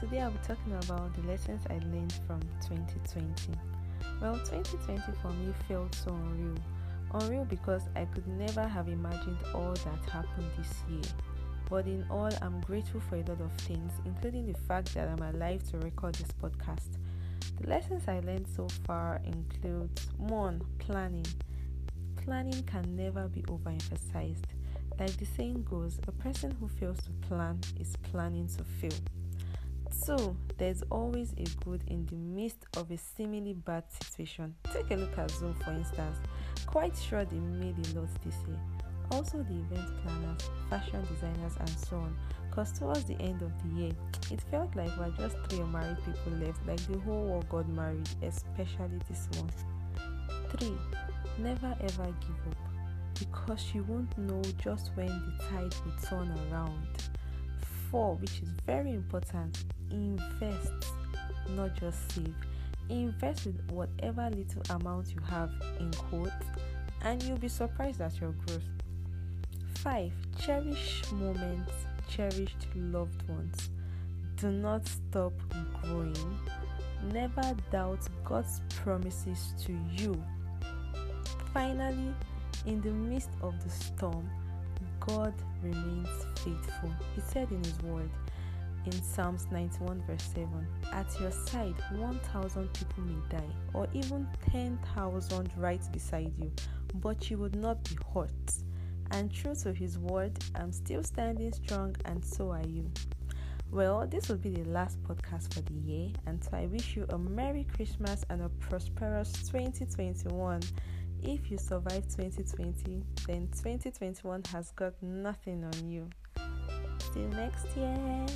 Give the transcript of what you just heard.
today I'll be talking about the lessons I learned from 2020. Well, 2020 for me felt so unreal. Unreal because I could never have imagined all that happened this year. But in all, I'm grateful for a lot of things, including the fact that I'm alive to record this podcast. The lessons I learned so far include 1. Planning. Planning can never be overemphasized. Like the saying goes, a person who fails to plan is planning to fail. So, there's always a good in the midst of a seemingly bad situation. Take a look at Zoom, for instance. Quite sure they made a lot this year. Also, the event planners, fashion designers, and so on. Because towards the end of the year, it felt like we're just three married people left, like the whole world got married, especially this one. 3. Never ever give up because you won't know just when the tide will turn around. 4. Which is very important, invest, not just save. Invest with whatever little amount you have in quotes, and you'll be surprised at your growth. 5. Cherish moments, cherished loved ones. Do not stop growing. Never doubt God's promises to you. Finally, in the midst of the storm, God remains faithful. He said in His word, in Psalms 91, verse 7 At your side, 1,000 people may die, or even 10,000 right beside you, but you would not be hurt. And true to his word, I'm still standing strong, and so are you. Well, this will be the last podcast for the year, and so I wish you a Merry Christmas and a prosperous 2021. If you survive 2020, then 2021 has got nothing on you. Till next year.